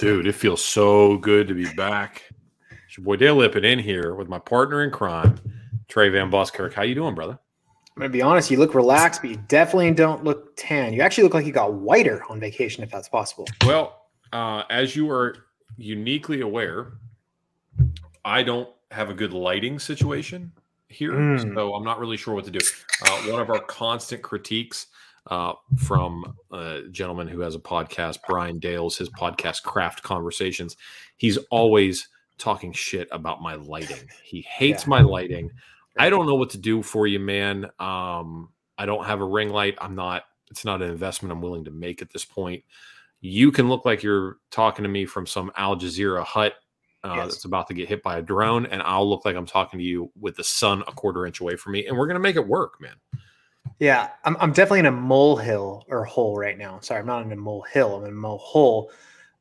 Dude, it feels so good to be back. It's your boy Dale Lippin in here with my partner in crime, Trey Van Buskirk. How you doing, brother? I'm gonna be honest. You look relaxed, but you definitely don't look tan. You actually look like you got whiter on vacation, if that's possible. Well, uh, as you are uniquely aware, I don't have a good lighting situation here, Mm. so I'm not really sure what to do. Uh, one of our constant critiques uh, from a gentleman who has a podcast, Brian Dales, his podcast Craft Conversations, he's always talking shit about my lighting. He hates Yeah. my lighting. I don't know what to do for you, man. Um, I don't have a ring light. I'm not. It's not an investment I'm willing to make at this point. You can look like you're talking to me from some Al Jazeera hut uh, Yes. that's about to get hit by a drone, and I'll look like I'm talking to you with the sun a quarter inch away from me, and we're gonna make it work, man. Yeah, I'm, I'm definitely in a molehill or hole right now. Sorry, I'm not in a molehill. I'm in a mole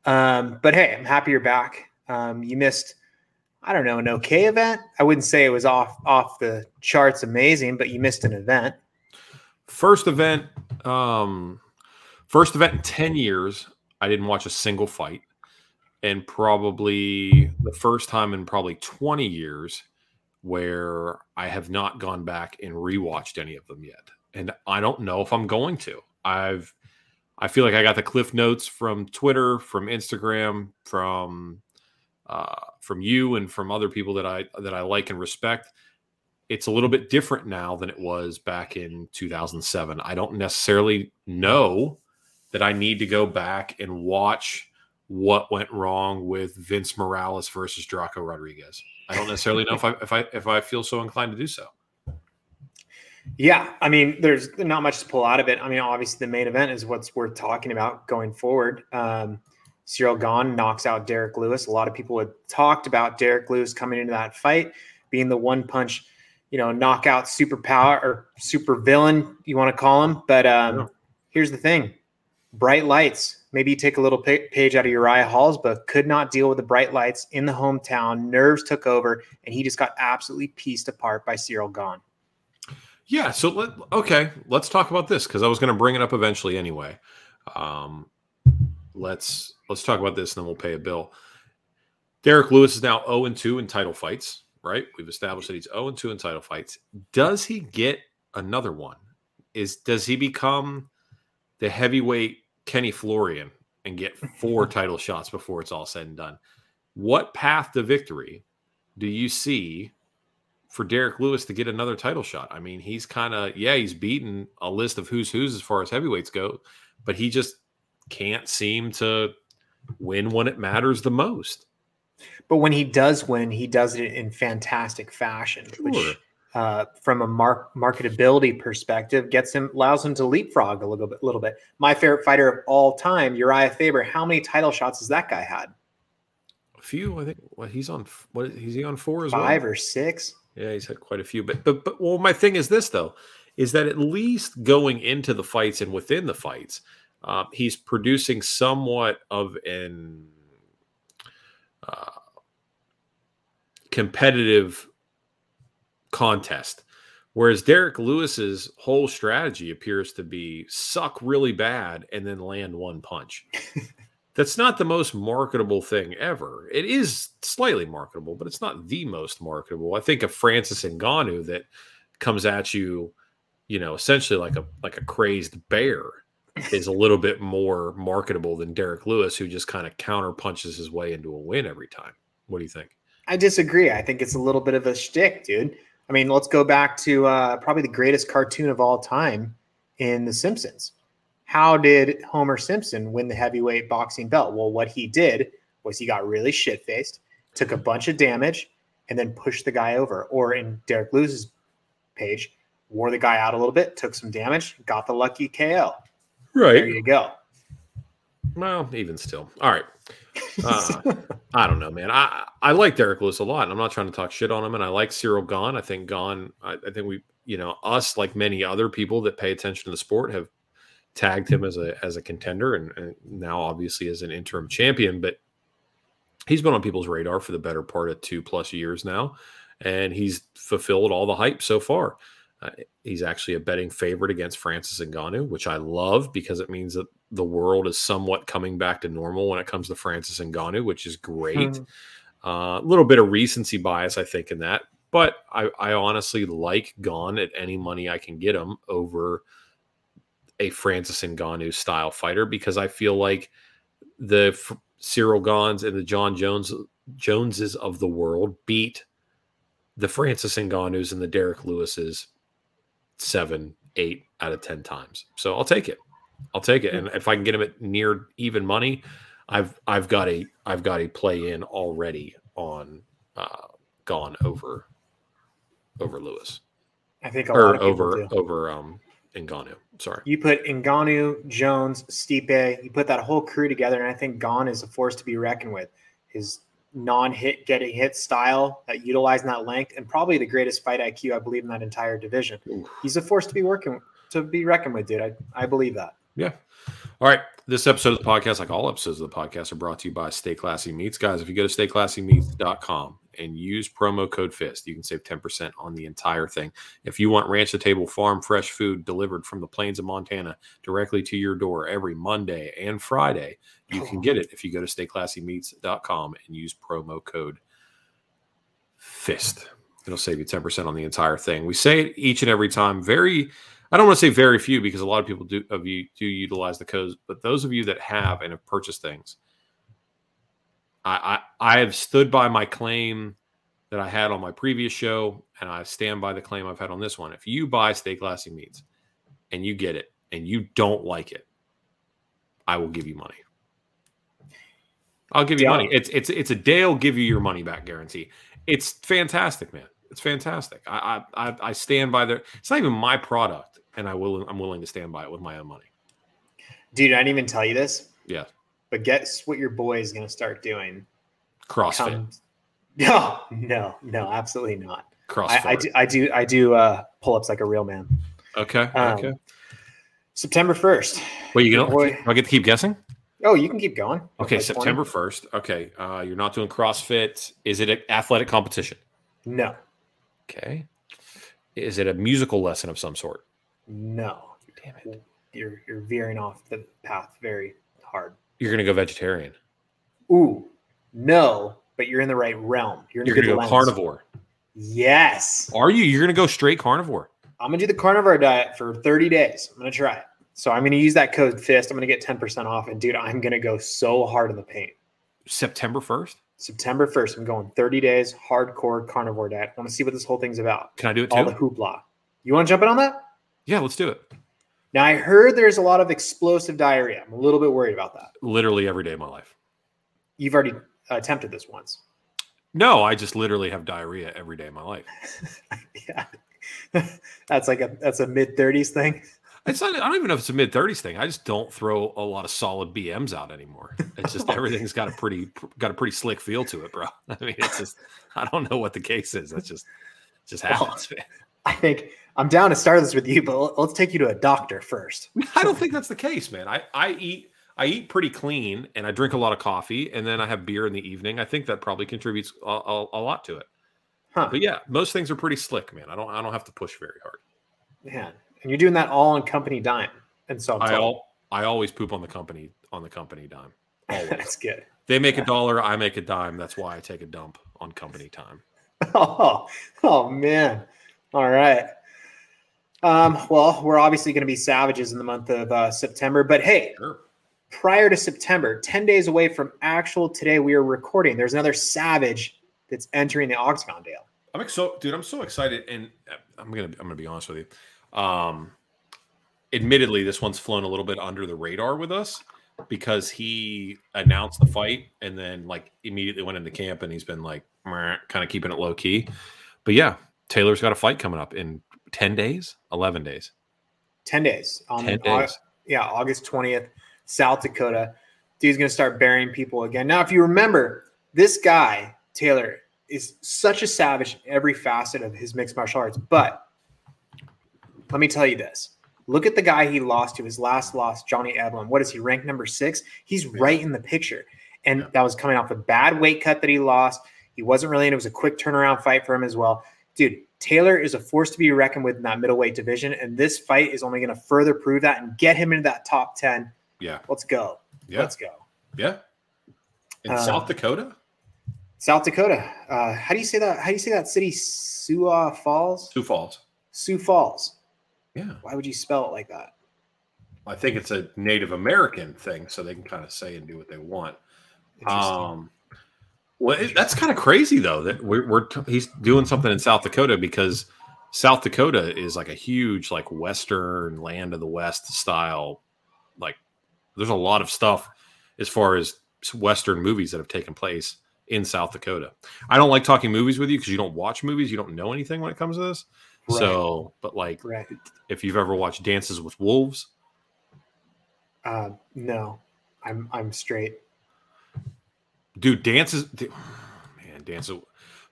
Um, but hey, I'm happy you're back. Um, you missed, I don't know, an okay event. I wouldn't say it was off off the charts, amazing, but you missed an event. First event, um, first event in ten years. I didn't watch a single fight, and probably the first time in probably twenty years where I have not gone back and rewatched any of them yet, and I don't know if I'm going to. I've, I feel like I got the cliff notes from Twitter, from Instagram, from, uh, from you, and from other people that I that I like and respect it's a little bit different now than it was back in 2007. I don't necessarily know that I need to go back and watch what went wrong with Vince Morales versus Drako Rodriguez. I don't necessarily know if I if I if I feel so inclined to do so. Yeah, I mean, there's not much to pull out of it. I mean, obviously, the main event is what's worth talking about going forward. Um, Ciryl Gane knocks out Derrick Lewis. A lot of people had talked about Derrick Lewis coming into that fight being the one punch, you know, knockout superpower or super villain, you want to call him. But um, Yeah. here's the thing bright lights. Maybe you take a little page out of Uriah Hall's book, could not deal with the bright lights in the hometown. Nerves took over, and he just got absolutely pieced apart by Ciryl Gane. Yeah. So let okay, let's talk about this because I was going to bring it up eventually anyway. Um, let's let's talk about this and then we'll pay a bill. Derrick Lewis is now 0 and 2 in title fights, right? We've established that he's 0 and 2 in title fights. Does he get another one? Is does he become the heavyweight Kenny Florian and get four title shots before it's all said and done? What path to victory do you see for Derrick Lewis to get another title shot. I mean, he's kind of yeah, he's beaten a list of who's who's as far as heavyweights go, but he just can't seem to win when it matters the most. But when he does win, he does it in fantastic fashion, Sure. which, uh, from a mark marketability perspective, gets him allows him to leapfrog a little bit. Little bit. My favorite fighter of all time, Urijah Faber. How many title shots has that guy had? A few, I think. What he's on? What is he on four as Five well? or six? Yeah, he's had quite a few. But but but well, my thing is this though, is that at least going into the fights and within the fights, uh, he's producing somewhat of an uh, competitive contest. Whereas Derrick Lewis's whole strategy appears to be suck really bad and then land one punch. That's not the most marketable thing ever. It is slightly marketable, but it's not the most marketable. I think of Francis Ngannou that comes at you, you know, essentially like a like a crazed bear is a little bit more marketable than Derrick Lewis, who just kind of counter punches his way into a win every time. What do you think? I disagree. I think it's a little bit of a shtick, dude. I mean, let's go back to uh, probably the greatest cartoon of all time in The Simpsons. How did Homer Simpson win the heavyweight boxing belt? Well, what he did was he got really shit faced, took a bunch of damage, and then pushed the guy over. Or in Derrick Lewis's page, wore the guy out a little bit, took some damage, got the lucky KO. Right. There you go. Well, even still. All right. Uh, I don't know, man. I I like Derrick Lewis a lot. And I'm not trying to talk shit on him, and I like Ciryl Gane. I think Gane. I, I think we, you know, us like many other people that pay attention to the sport have tagged him as a as a contender, and, and now obviously as an interim champion. But he's been on people's radar for the better part of two plus years now, and he's fulfilled all the hype so far. Uh, he's actually a betting favorite against Francis Ngannou, which I love because it means that the world is somewhat coming back to normal when it comes to Francis Ngannou, which is great. Hmm. Uh, a little bit of recency bias, I think, in that, but I, I honestly like Gane at any money I can get him over a Francis Ngannou style fighter because I feel like the F- Ciryl Ganes and the Jon Jones Joneses of the world beat the Francis Ngannou's and the Derrick Lewis's seven, eight out of ten times. So I'll take it. I'll take it. And if I can get him at near even money, I've I've got a I've got a play in already on uh, Gane over over Lewis. I think or over over um Ngannou. Sorry. You put Ngannou, Jones, Stipe, you put that whole crew together, and I think Gane is a force to be reckoned with. His non-hit getting hit style that utilizing that length and probably the greatest fight IQ I believe in that entire division. Oof. He's a force to be working to be reckoned with, dude. I, I believe that. Yeah. All right. This episode of the podcast, like all episodes of the podcast, are brought to you by Stay Classy Meats. Guys, if you go to stayclassymeats.com and use promo code FIST, you can save 10% on the entire thing. If you want Ranch to Table farm fresh food delivered from the plains of Montana directly to your door every Monday and Friday, you can get it if you go to stayclassymeats.com and use promo code FIST. It'll save you 10% on the entire thing. We say it each and every time. Very I don't want to say very few because a lot of people do of you do utilize the codes, but those of you that have and have purchased things, I, I I have stood by my claim that I had on my previous show, and I stand by the claim I've had on this one. If you buy Stay Classy Meats and you get it and you don't like it, I will give you money. I'll give you money. It's it's it's a Dale give you your money back guarantee. It's fantastic, man. It's fantastic. I I I stand by the. It's not even my product and I will I'm willing to stand by it with my own money. Dude, I didn't even tell you this. Yeah. But guess what your boy is gonna start doing? CrossFit. no, no, no, absolutely not. CrossFit. I, I do I do I do uh pull ups like a real man. Okay. Um, okay. September first. Wait, you gonna boy, I get to keep guessing? Oh, you can keep going. Okay, like September first. Okay, uh, you're not doing CrossFit. Is it an athletic competition? No. Okay. Is it a musical lesson of some sort? No. Damn it. You're you're veering off the path very hard. You're gonna go vegetarian. Ooh, no, but you're in the right realm. You're, you're gonna go lens. carnivore. Yes. Are you? You're gonna go straight carnivore. I'm gonna do the carnivore diet for 30 days. I'm gonna try it. So I'm gonna use that code FIST. I'm gonna get 10% off. And dude, I'm gonna go so hard in the paint. September 1st? September 1st. I'm going 30 days hardcore carnivore diet. I want to see what this whole thing's about. Can I do it too? All the hoopla. You want to jump in on that? Yeah, let's do it. Now I heard there's a lot of explosive diarrhea. I'm a little bit worried about that. Literally every day of my life. You've already uh, attempted this once. No, I just literally have diarrhea every day of my life. yeah. that's like a that's a mid 30s thing. It's not, I don't even know if it's a mid 30s thing. I just don't throw a lot of solid BMs out anymore. It's just oh. everything's got a pretty got a pretty slick feel to it, bro. I mean, it's just I don't know what the case is. That's just just happens, well, I think I'm down to start this with you, but let's take you to a doctor first. I don't think that's the case, man. I, I eat I eat pretty clean and I drink a lot of coffee and then I have beer in the evening. I think that probably contributes a, a, a lot to it. Huh. But yeah, most things are pretty slick, man. I don't I don't have to push very hard. Yeah, and you're doing that all on company dime. And so i all, I always poop on the company on the company dime. That's good. They make yeah. a dollar, I make a dime. That's why I take a dump on company time. Oh, oh man. All right. Um, well, we're obviously going to be savages in the month of uh, September, but hey, sure. prior to September, 10 days away from actual today, we are recording. There's another savage that's entering the Octagon Dale. I'm so, dude, I'm so excited. And uh, I'm going to, I'm going to be honest with you. Um, admittedly, this one's flown a little bit under the radar with us because he announced the fight and then like immediately went into camp and he's been like kind of keeping it low key. But yeah, Taylor's got a fight coming up in 10 days, 11 days. 10 days. Um, 10 days. yeah, August 20th, South Dakota. dude's gonna start burying people again. Now, if you remember, this guy Taylor is such a savage in every facet of his mixed martial arts. But let me tell you this: look at the guy he lost to. His last loss, Johnny Eblen. What is he ranked number six? He's right in the picture, and that was coming off a bad weight cut that he lost. He wasn't really, and it was a quick turnaround fight for him as well, dude. Taylor is a force to be reckoned with in that middleweight division, and this fight is only going to further prove that and get him into that top ten. Yeah. Let's go. Yeah. Let's go. Yeah. In Uh, South Dakota? South Dakota. Uh, how do you say that? How do you say that city? Sioux Falls. Sioux Falls. Sioux Falls. Yeah. Why would you spell it like that? I think it's a Native American thing, so they can kind of say and do what they want. Um, well, it, that's kind of crazy though that we're, we're t- he's doing something in South Dakota because South Dakota is like a huge like Western land of the West style. Like, there's a lot of stuff as far as Western movies that have taken place in South Dakota. I don't like talking movies with you because you don't watch movies, you don't know anything when it comes to this. So, but like, right. if you've ever watched Dances with Wolves, Uh, no, I'm I'm straight. Dude dances dude, man dances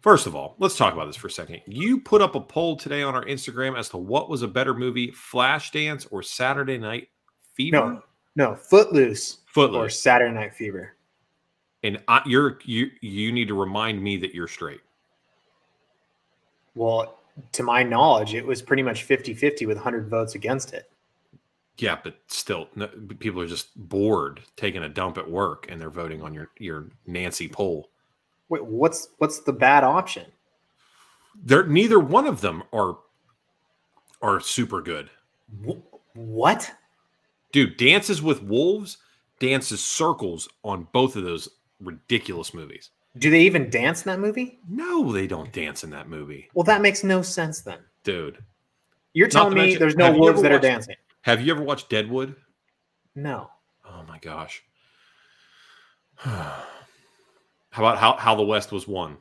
first of all let's talk about this for a second you put up a poll today on our instagram as to what was a better movie flash dance or saturday night fever No, no, Footloose, Footloose or Saturday Night Fever. and I, you're you you need to remind me that you're straight Well, to my knowledge, it was pretty much 50-50 with 100 votes against it. Yeah but still no, people are just bored taking a dump at work and they're voting on your your nancy poll Wait, what's what's the bad option? they're neither one of them are are super good Wh- What? dude dances with wolves dances circles on both of those ridiculous movies Do they even dance in that movie? no they don't dance in that movie Well, that makes no sense then. dude You're telling me mention- there's no wolves that are dancing? Have you ever watched deadwood No. oh my gosh how about how, how the west was won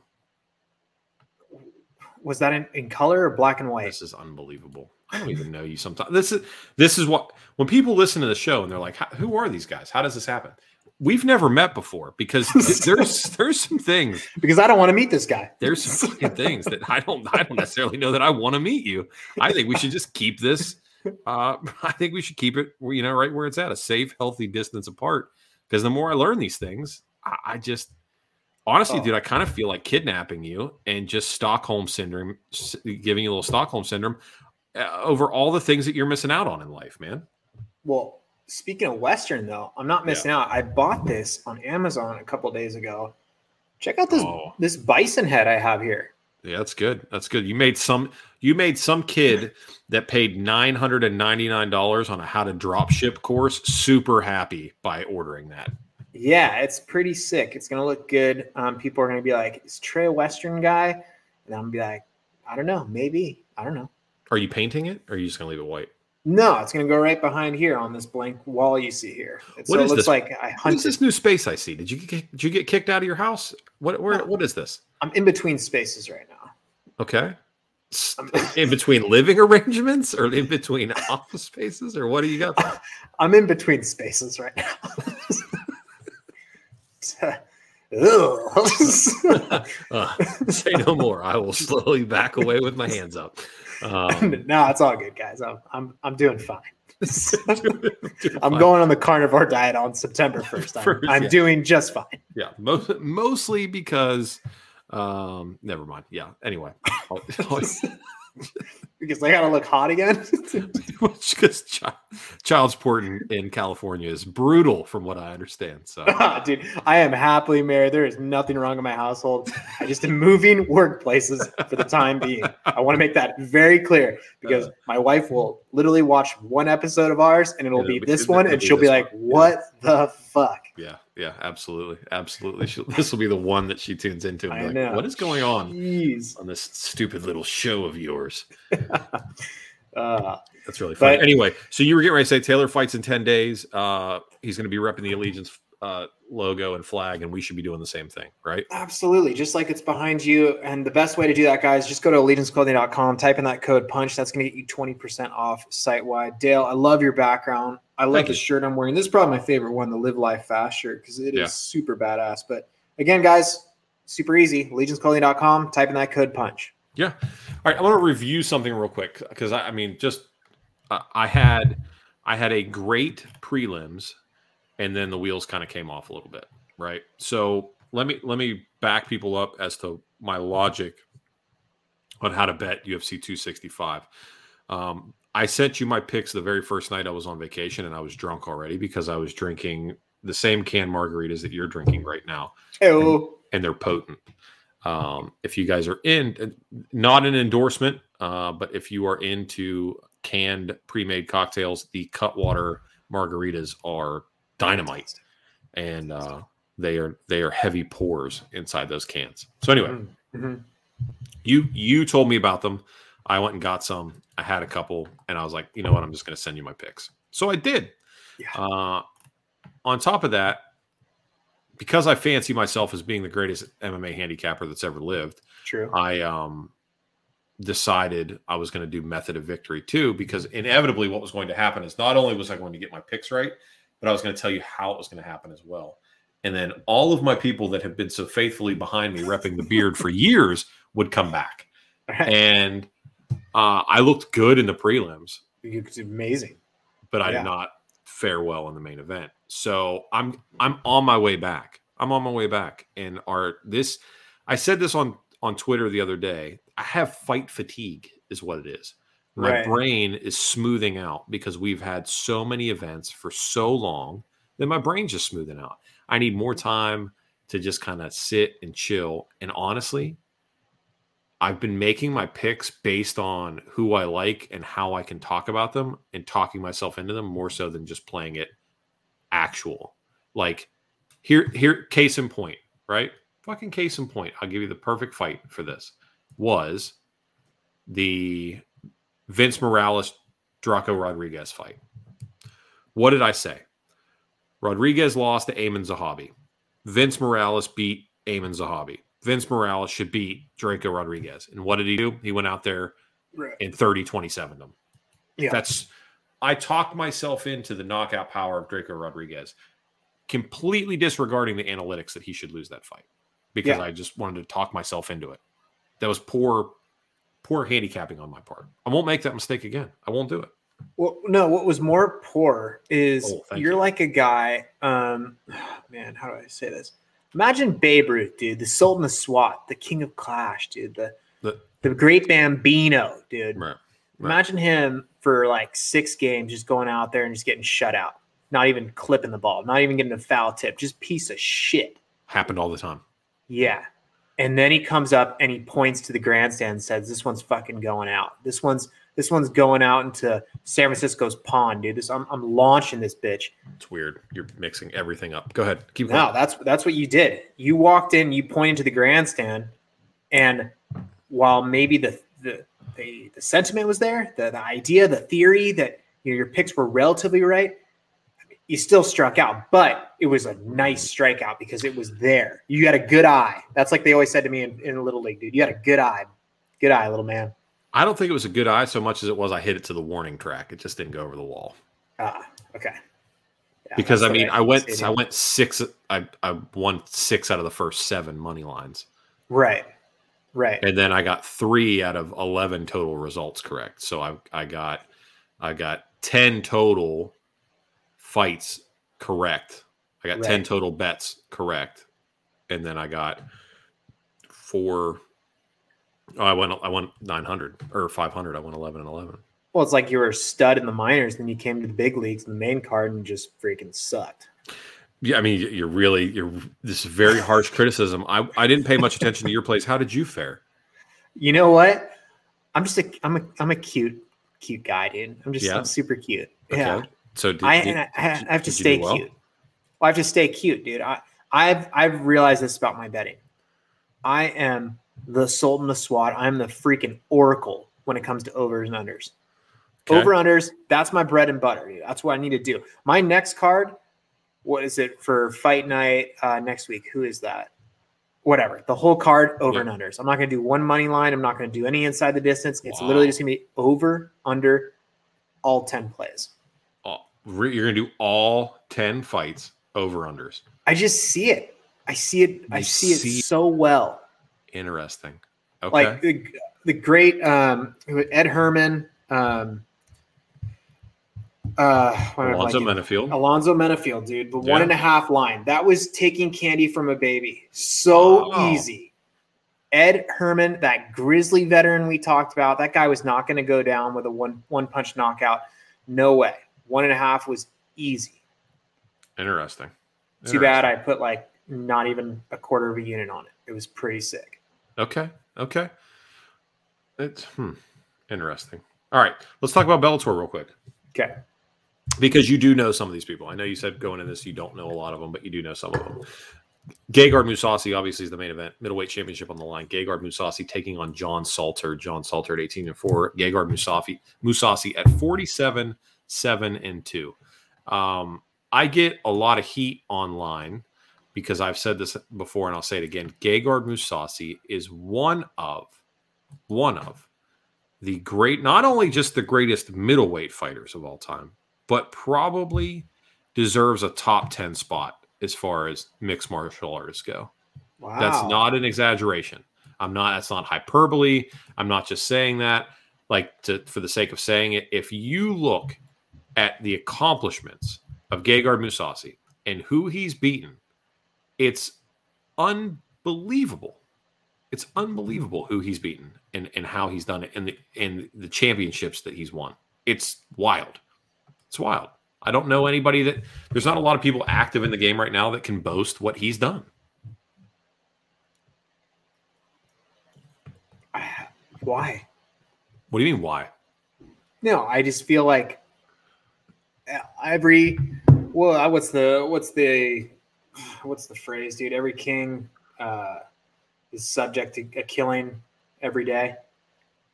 Was that in, in color or black and white? this is unbelievable i don't even know you sometimes this is this is what when people listen to the show and they're like who are these guys how does this happen we've never met before because there's there's some things Because I don't want to meet this guy. there's some things that I don't I don't necessarily know that I want to meet you. I think we should just keep this. Uh, I think we should keep it, you know, right where it's at, a safe, healthy distance apart. Because the more I learn these things, I, I just honestly, Oh. dude, I kind of feel like kidnapping you and just Stockholm syndrome, giving you a little Stockholm syndrome uh, over all the things that you're missing out on in life, man. Well, speaking of Western, though, I'm not missing out. I bought this on Amazon a couple days ago. Check out this Oh. this bison head I have here. Yeah, that's good. That's good. You made some. You made some kid that paid nine hundred and ninety nine dollars on a how to drop ship course super happy by ordering that. Yeah, it's pretty sick. It's gonna look good. Um, people are gonna be like, "Is Trey a Western guy?" And I'm gonna be like, "I don't know, maybe. I don't know." Are you painting it, or are you just gonna leave it white? No, it's gonna go right behind here on this blank wall you see here. It- What so it looks this? like I What is this new space I see? Did you get did you get kicked out of your house? What where, No. what is this? I'm in between spaces right now. Okay, in between living arrangements or in between office spaces, or what do you got? I'm in between spaces right now. Uh, say no more. I will slowly back away with my hands up. Um, no, it's all good, guys. I'm I'm I'm doing fine. I'm going on the carnivore diet on September 1st. I'm, First, I'm yeah. doing just fine. Yeah, most, mostly because, um, never mind. Yeah. Anyway, I'll- I'll- Because I gotta look hot again. because child, support in, in California is brutal, from what I understand. So ah, Dude, I am happily married. There is nothing wrong in my household. I just am moving workplaces for the time being. I want to make that very clear because uh-huh. my wife will literally watch one episode of ours and it'll It'll be be- this one and she'll be like, one. "What the fuck?" yeah, yeah, absolutely, absolutely. She'll, this will be the one that she tunes into. I like, know. What is going on Jeez. on this stupid little show of yours? Uh, That's really funny. But- anyway, so you were getting ready to say Taylor fights in ten days. Uh, he's going to be repping the allegiance uh, logo and flag, and we should be doing the same thing, right? Absolutely. Just like it's behind you. And the best way to do that, guys, just go to allegianceclothing.com, type in that code punch. That's going to get you 20% off site wide. Dale, I love your background. I love Thank the you. shirt I'm wearing. This is probably my favorite one, the Live Life Fast shirt, because it is Yeah. super badass. But again, guys, super easy. Allegianceclothing.com, type in that code punch. Yeah. All right. I want to review something real quick because I, I mean, just uh, I had I had a great prelims, and then the wheels kind of came off a little bit, right? So let me let me back people up as to my logic on how to bet UFC 265. Um, I sent you my picks the very first night I was on vacation, and I was drunk already because I was drinking the same can margaritas that you're drinking right now Oh, and they're potent. Um, if you guys are in, not an endorsement, uh, but if you are into canned pre-made cocktails, the Cutwater margaritas are dynamite, and uh, they are they are heavy pours inside those cans. So anyway, Mhm. you you told me about them. I went and got some. I had a couple, and I was like, you know what? I'm just going to send you my picks. So I did. Yeah. Uh, on top of that, because I fancy myself as being the greatest MMA handicapper that's ever lived, true. I um decided I was going to do method of victory too, because inevitably what was going to happen is not only was I going to get my picks right, but I was going to tell you how it was going to happen as well. And then all of my people that have been so faithfully behind me, repping the beard for years, would come back. Right. And uh, I looked good in the prelims, It's amazing. but I Yeah. did not fare well in the main event. So I'm I'm on my way back. I'm on my way back. And our this I said this on on Twitter the other day. I have fight fatigue is what it is. My Right. brain is smoothing out because we've had so many events for so long that my brain's just smoothing out. I need more time to just kind of sit and chill. And honestly, I've been making my picks based on who I like and how I can talk about them and talking myself into them more so than just playing it actual. Like here, here, case in point, right? Fucking case in point. I'll give you the perfect fight for this. Was the Vince Morales Drako Rodriguez fight. What did I say? Rodriguez lost to Aiemann Zahabi. Vince Morales beat Aiemann Zahabi. Vince Morales should beat Drako Rodriguez. And what did he do? He went out there Right. and 30 27 them. Yeah. That's I talked myself into the knockout power of Drako Rodriguez, completely disregarding the analytics that he should lose that fight because Yeah. I just wanted to talk myself into it. That was poor, poor handicapping on my part. I won't make that mistake again. I won't do it. Well, no, what was more poor is Oh, you're you. like a guy. Um, man, how do I say this? Imagine Babe Ruth, dude, the Sultan of SWAT, the King of Clash, dude, the The- the great Bambino, dude. Right. Imagine him for like six games, just going out there and just getting shut out, not even clipping the ball, not even getting a foul tip, just piece of shit. Happened all the time. Yeah. And then he comes up and he points to the grandstand and says, This one's fucking going out. This one's this one's going out into San Francisco's pond, dude. This I'm, I'm launching this bitch. It's weird. You're mixing everything up. Go ahead. Keep No, going. that's that's what you did. You walked in, you pointed to the grandstand, and while maybe the the the, the sentiment was there, the, the idea, the theory that you know, your picks were relatively right, you still struck out. But it was a nice strikeout because it was there. You got a good eye. That's like they always said to me in, in Little League, dude. You got a good eye. Good eye, little man. I don't think it was a good eye so much as it was I hit it to the warning track. It just didn't go over the wall. Ah, okay. Yeah, because I mean, I went, I went six. I I won six out of the first seven money lines, right, right. and then I got three out of eleven total results correct. So I I got I got ten total fights correct. I got ten total bets correct, and then I got four. Oh, I went I nine hundred or five hundred. I went eleven and eleven. Well, it's like you were a stud in the minors, then you came to the big leagues in the main card and just freaking sucked. Yeah, I mean, you're really you're this is very harsh criticism. I I didn't pay much attention to your plays. How did you fare? You know what? I'm just a I'm a I'm a cute cute guy, dude. I'm just Yeah? I'm super cute. Okay. Yeah, So did, I, did- I, I have to stay well? cute. Well, I have to stay cute, dude. I I've I've realized this about my betting. I am the Sultan of SWAT. I'm the freaking oracle when it comes to overs and unders. Okay. Over unders, that's my bread and butter. Dude. That's what I need to do. My next card what is it for fight night uh, next week? Who is that? Whatever. The whole card over Yeah. and unders. I'm not going to do one money line. I'm not going to do any inside the distance. It's Wow. literally just going to be over under all 10 plays. You're gonna do all ten fights over unders. I just see it. I see it. I You see it so well. Interesting. Okay. Like the, the great um, Ed Herman, um, uh, why am I Alonzo? Menifield. Alonzo Menifield, dude, the Yeah. one and a half line. That was taking candy from a baby. So Wow. easy. Ed Herman, that grizzly veteran we talked about, that guy was not going to go down with a one one punch knockout. No way. One and a half was easy. Interesting. Too bad I put like not even a quarter of a unit on it. It was pretty sick. Okay. Okay. It's hmm, interesting. All right. Let's talk about Bellator real quick Okay. because you do know some of these people. I know you said going into this you don't know a lot of them, but you do know some of them. Gegard Mousasi obviously is the main event, middleweight championship on the line. Gegard Mousasi taking on John Salter. John Salter at 18 and 4. Gegard Mousasi Mousasi at 47, 7 and 2. Um, I get a lot of heat online because I've said this before and I'll say it again. Gegard Mousasi is one of one of the great, not only just the greatest middleweight fighters of all time, but probably deserves a top 10 spot as far as mixed martial artists go. Wow. That's not an exaggeration. I'm not, that's not hyperbole. I'm not just saying that like to, for the sake of saying it. If you look at the accomplishments of Gegard Mousasi and who he's beaten, it's unbelievable. It's unbelievable who he's beaten and, and how he's done it and the and the championships that he's won. It's wild. It's wild. I don't know anybody that there's not a lot of people active in the game right now that can boast what he's done. Why? What do you mean why? No, I just feel like every well, what's the what's the what's the phrase, dude? Every king uh, is subject to a killing every day.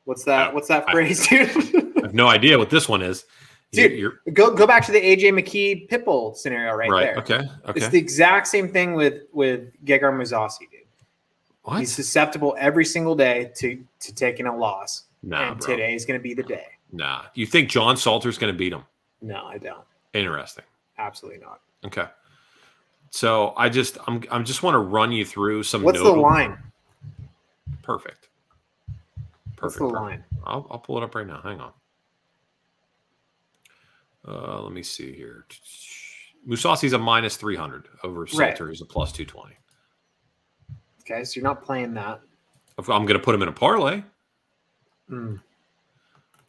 What's that? Oh, what's that I- phrase, dude? I have no idea what this one is. Dude, you're, go go back to the AJ McKee Pitbull scenario right, right. there. Okay. okay. It's the exact same thing with with Gegard Mousasi, dude. what? He's susceptible every single day to to taking a loss, nah, and bro. today is going to be the day. Nah. You think John Salter's going to beat him? No, I don't. Interesting. Absolutely not. Okay. So I just I'm I'm just want to run you through some. What's the line? Perfect. What's Perfect. the perfect. line? I'll, I'll pull it up right now. Hang on. Uh, let me see here. Mousasi's a minus 300 over Right. Salter, who's a plus 220. Okay, so you're not playing that. I'm going to put him in a parlay. Mm.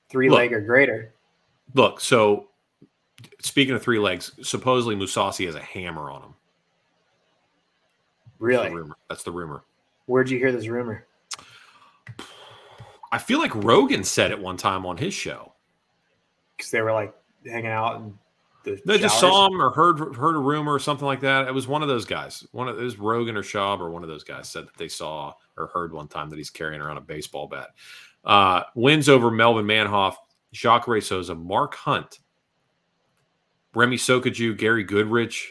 Three Look. leg or greater. Look, so speaking of three legs, supposedly Mousasi has a hammer on him. That's the Really? rumor. That's the rumor. Where'd you hear this rumor? I feel like Rogan said it one time on his show. Because they were like hanging out and the. They just saw him or heard heard a rumor or something like that. It was one of those guys. One of it was Rogan or Schaub or one of those guys said that they saw or heard one time that he's carrying around a baseball bat. Uh, wins over Melvin Manhoff, Jacare Souza, Mark Hunt, Remy Sokaju, Gary Goodridge.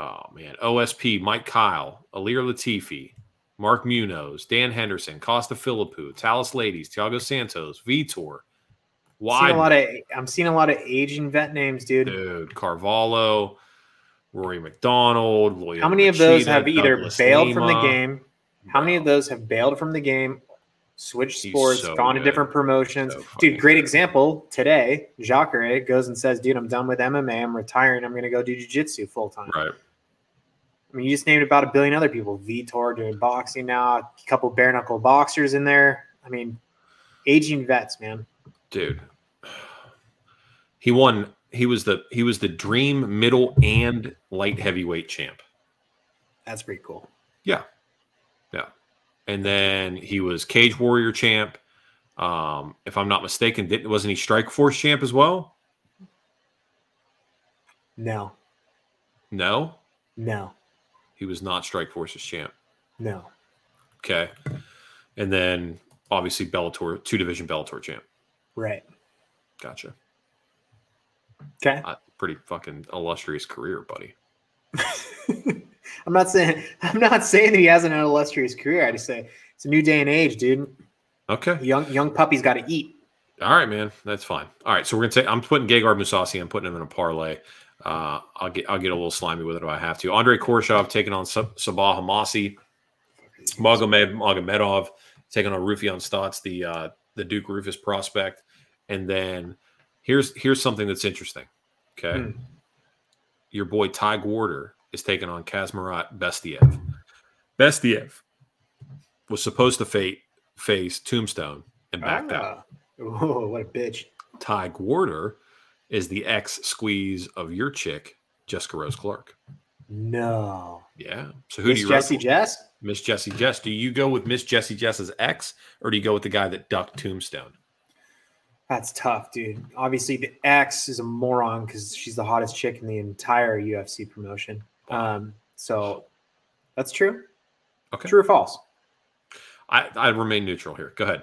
Oh man, OSP, Mike Kyle, Ilir Latifi, Mark Munoz, Dan Henderson, Costa Philippou, Thales Leites, Thiago Santos, Vitor. I'm seeing a lot of. I'm seeing a lot of Asian vet names, dude. Dude, Carvalho, Rory MacDonald. Loyola How many of those have either Douglas bailed from the game? How many of those have bailed from the game, switched He's sports, so gone to different promotions? So dude, great good. example today. Jacare goes and says, "Dude, I'm done with MMA. I'm retiring. I'm going to go do jiu-jitsu full time." Right. I mean, you just named about a billion other people. Vitor doing boxing now. A couple bare knuckle boxers in there. I mean, aging vets, man. Dude. He won. He was the he was the dream middle and light heavyweight champ. That's pretty cool. Yeah. Yeah. And then he was cage warrior champ. Um, if I'm not mistaken, didn't wasn't he strike force champ as well? No, No, no, he was not strike forces champ. no. Okay. And then obviously Bellator, two division Bellator champ. Right. Gotcha. Okay. Uh, pretty fucking illustrious career, buddy. I'm not saying I'm not saying that he hasn't had an illustrious career. I just say it's a new day and age, dude. Okay. Young young puppy's got to eat. All right, man. That's fine. All right. So we're gonna say I'm putting Gegard Mousasi. I'm putting him in a parlay. Uh, I'll get I'll get a little slimy with it if I have to. Andre Koreshkov taking on Sab- Sabah Homasi. Magomed Magomedov taking on Raufeon Stots, the uh, the Duke Roufus prospect. And then here's here's something that's interesting. Okay. Hmm. Your boy Ty Warder is taking on Kazmarat Bestiev. Bestiev was supposed to fate, face Tombstone and backed out. Ah. Oh, what a bitch. Ty Warder is the ex squeeze of your chick, Jessica Rose Clark. No. Yeah. So who Miss do you Jesse Jesse Jess? Miss Jessie Jess. Do you go with Miss Jessie Jess's ex, or do you go with the guy that ducked Tombstone? That's tough, dude. Obviously, the X is a moron because she's the hottest chick in the entire UFC promotion. Um, so that's true. Okay. True or false? I, I remain neutral here. Go ahead.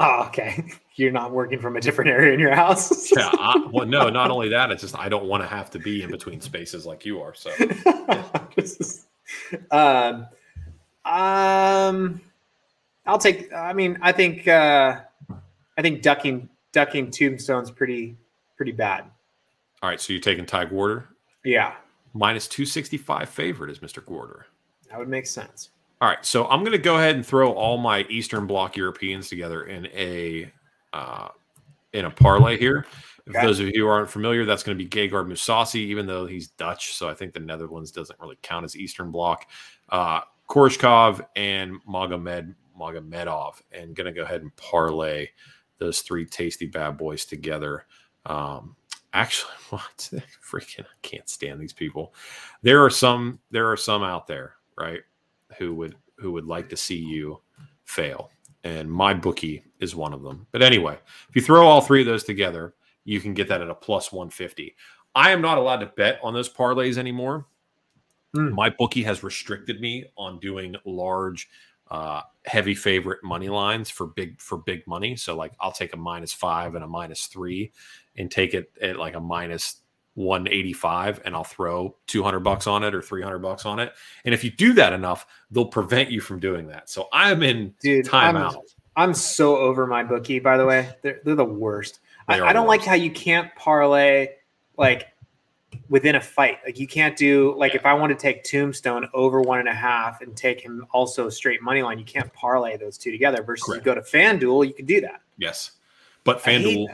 Oh, okay. You're not working from a different area in your house. Yeah. I, well, no, not only that, it's just I don't want to have to be in between spaces like you are. So is- um, um, I'll take. I mean, I think. Uh, I think ducking ducking Tombstone's pretty pretty bad. all right. So you're taking Ty Warder Yeah, minus two sixty five favorite is Mister Warder. that would make sense. All right, so I'm going to go ahead and throw all my Eastern Bloc Europeans together in a uh, in a parlay here. If Okay. those of you who aren't familiar, that's going to be Gegard Mousasi, even though he's Dutch, so I think the Netherlands doesn't really count as Eastern Bloc. Uh, Koreshkov and Magomed Magomedov, and going to go ahead and parlay those three tasty bad boys together. Um, actually, what freaking I can't stand these people. There are some there are some out there, right? who would who would like to see you fail and my bookie is one of them but anyway if you throw all three of those together you can get that at a plus 150 i am not allowed to bet on those parlays anymore Hmm. my bookie has restricted me on doing large uh, heavy favorite money lines for big for big money so like i'll take a minus five and a minus three and take it at like a minus 185 and I'll throw 200 bucks on it or 300 bucks on it. And if you do that enough, they'll prevent you from doing that. So I'm in Dude, I'm- I'm so over my bookie. By the way, they're they're the worst. They I, I don't like how you can't parlay like within a fight. Like you can't do like Yeah. if I want to take Tombstone over one and a half and take him also straight money line, you can't parlay those two together. Versus Correct. you go to FanDuel, you can do that. Yes. But FanDuel.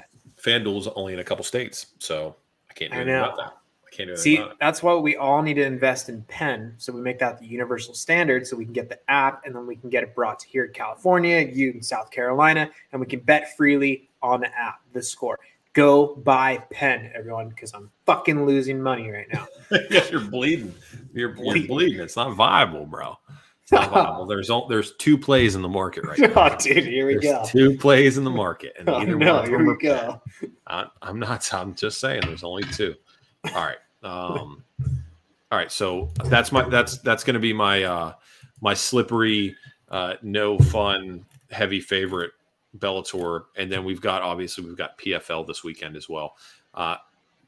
FanDuel's only in a couple states. So I can't do anything about that. I can't do See, about it. that's why we all need to invest in Penn. So we make that the universal standard so we can get the app and then we can get it brought to here in California, you in South Carolina, and we can bet freely on the app, the score. Go buy Penn, everyone, because I'm fucking losing money right now. You're bleeding. You're, you're Bleeding. It's not viable, bro. It's not viable. There's all, there's two plays in the market right now. oh, dude, here we There's go. two plays in the market, and Oh, either no, here we go. I, I'm not. I'm just saying. There's only two. All right. Um, all right. So that's my. That's that's going to be my uh, my slippery, uh, no fun, heavy favorite Bellator, and then we've got obviously we've got PFL this weekend as well. Uh,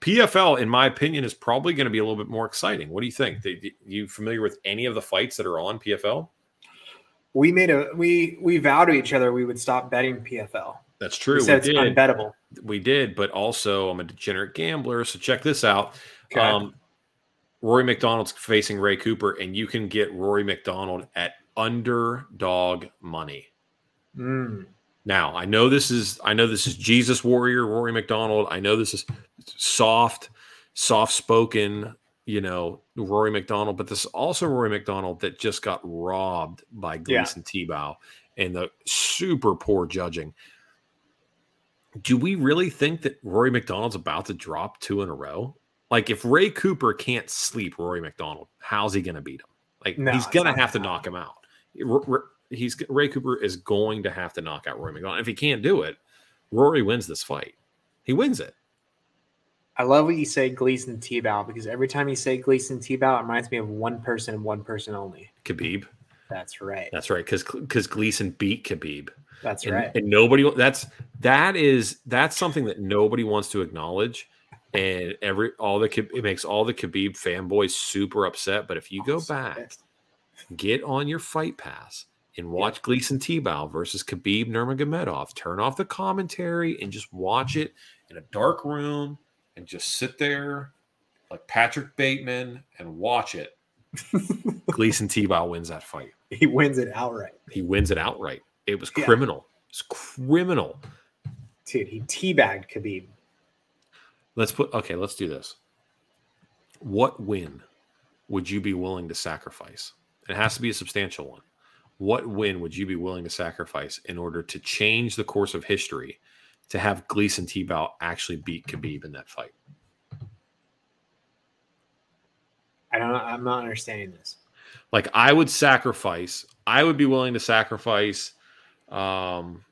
PFL, in my opinion, is probably going to be a little bit more exciting. What do you think? Do- do you familiar with any of the fights that are on PFL? We made a we we vowed to each other we would stop betting PFL. That's true. We, said it's did. unbettable. we did, but also I'm a degenerate gambler. So check this out. Okay. Um, Rory MacDonald's facing Ray Cooper, and you can get Rory MacDonald at underdog money. Mm. Now, I know this is I know this is Jesus Warrior Rory MacDonald. I know this is soft, soft spoken, you know, Rory MacDonald, but this is also Rory MacDonald that just got robbed by Yeah. Gleison Tibau and the super poor judging. Do we really think that Rory MacDonald's about to drop two in a row? Like if Ray Cooper can't sleep Rory MacDonald, how's he going to beat him? Like No, he's going to have to knock him out. He's Ray Cooper is going to have to knock out Rory MacDonald. If he can't do it, Rory wins this fight. He wins it. I love what you say Gleison Tibau because every time you say Gleison Tibau, it reminds me of one person and one person only. Khabib. That's right. That's right. Because because Gleison beat Khabib. That's and, right. and nobody that's that is that's something that nobody wants to acknowledge and every all the it makes all the Khabib fanboys super upset. But if you go back, get on your Fight Pass and watch Gleison Tibau versus Khabib Nurmagomedov. Turn off the commentary and just watch it in a dark room and just sit there like Patrick Bateman and watch it. Gleison Tibau wins that fight. he wins it outright, He wins it outright. It was Yeah. criminal. It's criminal. dude. He teabagged Khabib. Let's put okay, let's do this. What win would you be willing to sacrifice? It has to be a substantial one. What win would you be willing to sacrifice in order to change the course of history to have Gleison Tibau actually beat Khabib in that fight? I don't. I'm not understanding this. Like I would sacrifice, I would be willing to sacrifice um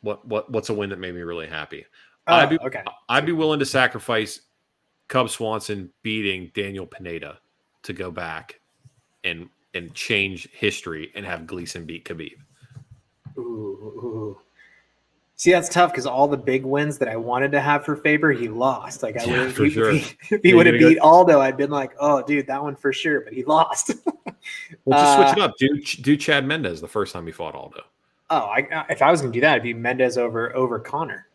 what what what's a win that made me really happy? Oh, I'd be- okay. I'd be willing to sacrifice Cub Swanson beating Daniel Pineda to go back and and change history and have Gleison beat Khabib. Ooh, ooh. See, that's tough because all the big wins that I wanted to have for Faber, he lost. Like I Yeah, would, if, sure. he, if he would have gonna go- beat Aldo, I'd been like, "Oh, dude, that one for sure." But he lost. Well, just switch Uh, it up. Do do Chad Mendes the first time he fought Aldo. oh, I, if I was going to do that, it'd be Mendes over over Conor.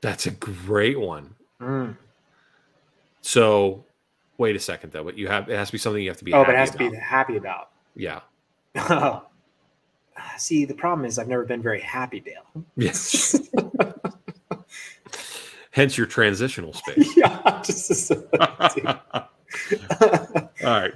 That's a great one. Mm. So, wait a second though. But you have it has to be something you have to be. Oh, but it has to be happy about. Yeah. Oh. See, the problem is I've never been very happy, Dale. Yes. Hence your transitional space. yeah, just All right.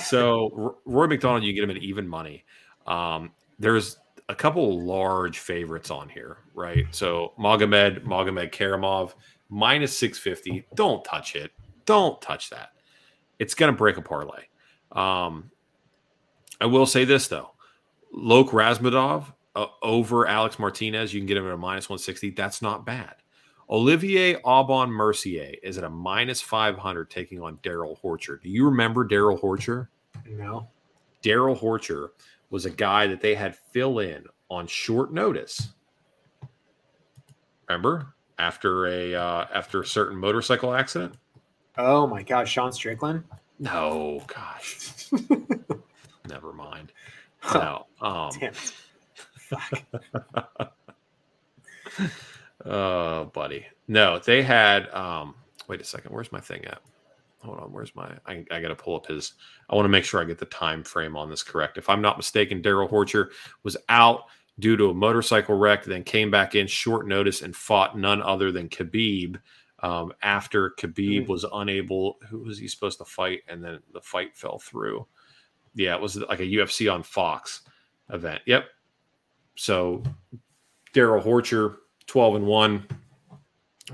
So Rory MacDonald, you get him at even money. Um, there's a couple large favorites on here, right? So Magomed, Magomed Karamov, minus 650. Don't touch it. Don't touch that. It's going to break a parlay. Um, I will say this, though. Loik Radzhabov uh, over Alex Martinez, you can get him at a minus 160. That's not bad. Olivier Aubin-Mercier is at a minus 500 taking on Darrell Horcher. Do you remember Darrell Horcher? no. Darrell Horcher was a guy that they had fill in on short notice. Remember? After a uh, after a certain motorcycle accident? Oh my gosh, Sean Strickland. No, gosh. Never mind. No. Um. Oh, buddy. No, they had. Um, wait a second. Where's my thing at? Hold on. Where's my? I, I got to pull up his. I want to make sure I get the time frame on this correct. If I'm not mistaken, Darrell Horcher was out due to a motorcycle wreck, then came back in short notice and fought none other than Khabib. Um, after Khabib Mm. was unable, who was he supposed to fight? And then the fight fell through. Yeah, it was like a UFC on Fox event. Yep. So Darrell Horcher, 12 and 1.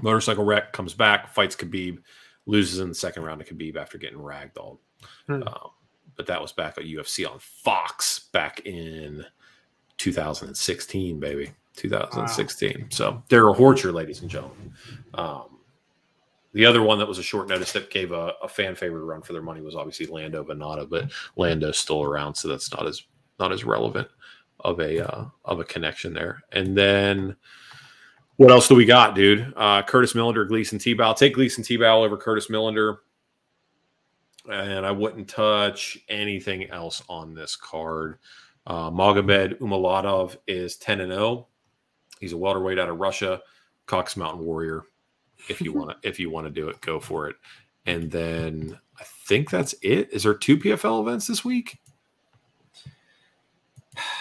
Motorcycle wreck, comes back, fights Khabib, loses in the second round to Khabib after getting ragdolled. Hmm. Um, but that was back at UFC on Fox back in 2016, baby. 2016. So Darrell Horcher, ladies and gentlemen. Um, the other one that was a short notice that gave a, a fan favorite run for their money was obviously Lando Vannata, but Lando's still around, so that's not as not as relevant of a uh, of a connection there. And then what else do we got, dude? Uh, Curtis Millender, Gleison Tibau. Take Gleison Tibau over Curtis Millender, and I wouldn't touch anything else on this card. Uh, Magomed Umalatov is ten and zero. He's a welterweight out of Russia, Cox Mountain Warrior. If you mm-hmm. want to, if you want to do it, go for it. And then I think that's it. Is there two PFL events this week?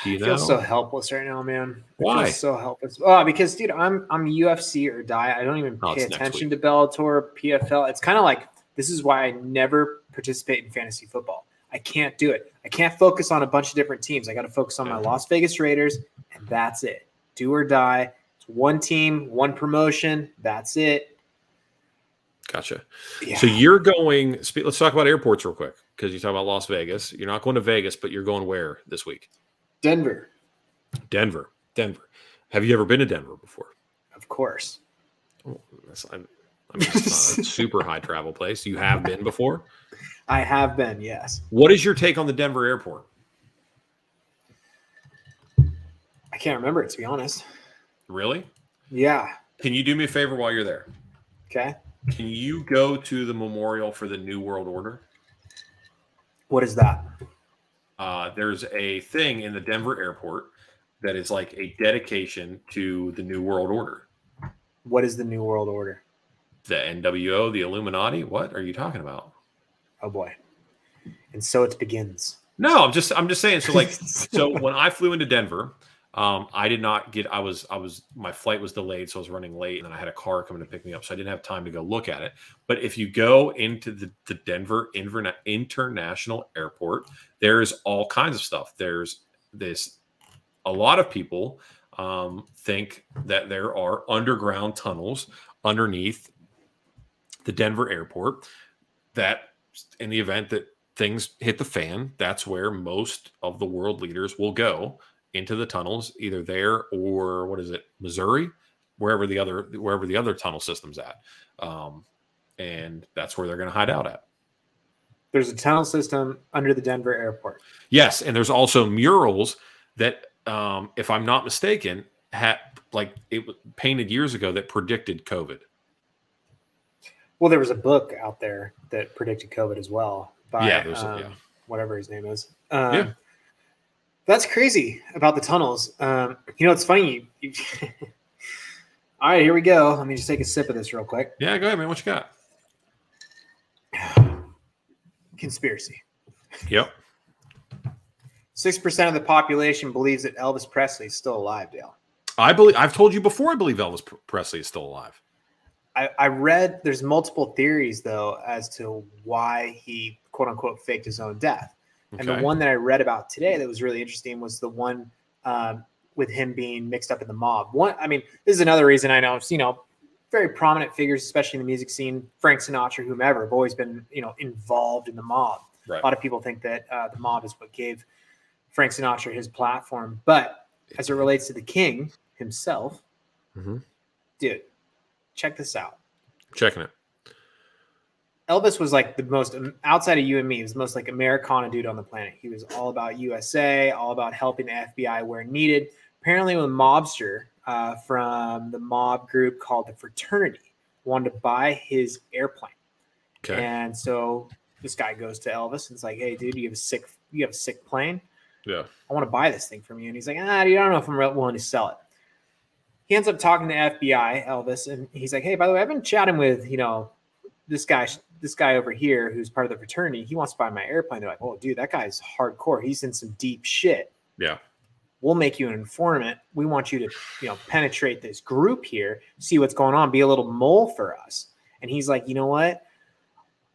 Do you I know? feel so helpless right now, man. I Why? feel so helpless. Oh, because dude, I'm I'm UFC or die. I don't even Oh, pay next attention to Bellator, PFL. It's kind of like this is why I never participate in fantasy football. I can't do it. I can't focus on a bunch of different teams. I got to focus on my mm-hmm. Las Vegas Raiders, and that's it. Do or die. It's one team, one promotion. That's it. Gotcha. Yeah. So you're going. Let's talk about airports real quick because you talk about Las Vegas. You're not going to Vegas, but you're going where this week? Denver, Denver. Denver. Have you ever been to Denver before? of course. Oh, I mean, it's not a super high travel place. You have been before. I have been, yes. What is your take on the Denver airport? I can't remember it to be honest. Really? Yeah. Can you do me a favor while you're there? Okay. Can you go to the memorial for the New World Order? What is that? Uh, there's a thing in the Denver airport that is like a dedication to the New World Order. What is the New World Order? The NWO, the Illuminati. What are you talking about? Oh boy. And so it begins. No, I'm just I'm just saying. So like, so when I flew into Denver, um, I did not get. I was I was my flight was delayed, so I was running late, and then I had a car coming to pick me up, so I didn't have time to go look at it. But if you go into the, the Denver Inverna- International Airport, there's all kinds of stuff. There's this. A lot of people um, think that there are underground tunnels underneath the Denver airport that, in the event that things hit the fan, that's where most of the world leaders will go into the tunnels, either there or what is it, Missouri, wherever the other wherever the other tunnel system's at, um, and that's where they're going to hide out at. There's a tunnel system under the Denver airport. Yes, and there's also murals that, um, if I'm not mistaken, had like it was painted years ago that predicted COVID. Well, there was a book out there that predicted COVID as well by Yeah, um, yeah. whatever his name is. Um, Yeah. That's crazy about the tunnels. Um, you know, it's funny. You, you All right, here we go. Let me just take a sip of this real quick. Yeah, go ahead, man. What you got? Conspiracy. Yep. Six percent of the population believes that Elvis Presley is still alive, Dale. I believe I've told you before. I believe Elvis Presley is still alive. I, I read there's multiple theories though as to why he quote unquote faked his own death. And the one that I read about today that was really interesting was the one um, with him being mixed up in the mob. One, I mean, this is another reason I know, you know, very prominent figures, especially in the music scene, Frank Sinatra, whomever, have always been, you know, involved in the mob. Right. A lot of people think that uh, the mob is what gave Frank Sinatra his platform. But as it relates to the king himself, Mhm. dude, check this out. Checking it. Elvis was like the most um, outside of you and me. He was the most like Americana dude on the planet. He was all about USA, all about helping the FBI where needed. Apparently, a mobster uh, from the mob group called the Fraternity wanted to buy his airplane, Okay. and so this guy goes to Elvis and it's like, "Hey, dude, you have a sick, you have a sick plane. Yeah. I want to buy this thing from you." And he's like, "Ah, dude, I don't know if I'm willing to sell it." He ends up talking to FBI, Elvis, and he's like, "Hey, by the way, I've been chatting with you know this guy, this guy over here who's part of the fraternity. He wants to buy my airplane." They're like, "Oh, dude, that guy's hardcore. He's in some deep shit. Yeah. We'll make you an informant. We want you to, you know, penetrate this group here, see what's going on, be a little mole for us." And he's like, "You know what?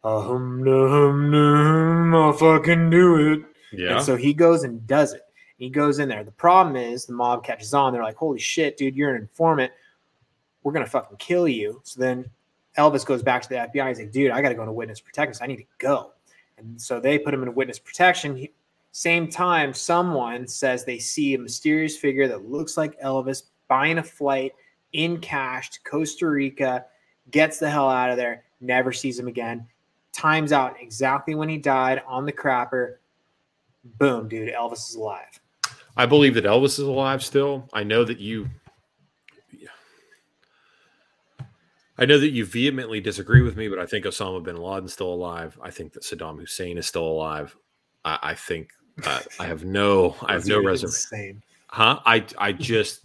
Um, um, um, I'll fucking do it." Yeah. And so he goes and does it. He goes in there. The problem is the mob catches on. They're like, holy shit, dude, you're an informant. We're going to fucking kill you. So then Elvis goes back to the FBI. He's like, dude, I got to go into witness protection. I need to go. And so they put him in witness protection. He, same time, someone says they see a mysterious figure that looks like Elvis buying a flight in cash to Costa Rica, gets the hell out of there, never sees him again. Times out exactly when he died on the crapper. Boom, dude, Elvis is alive. I believe that Elvis is alive still. I know that you I know that you vehemently disagree with me, but I think Osama bin Laden's still alive. I think that Saddam Hussein is still alive. I, I think uh, I have no I have no reservation. Huh? I I just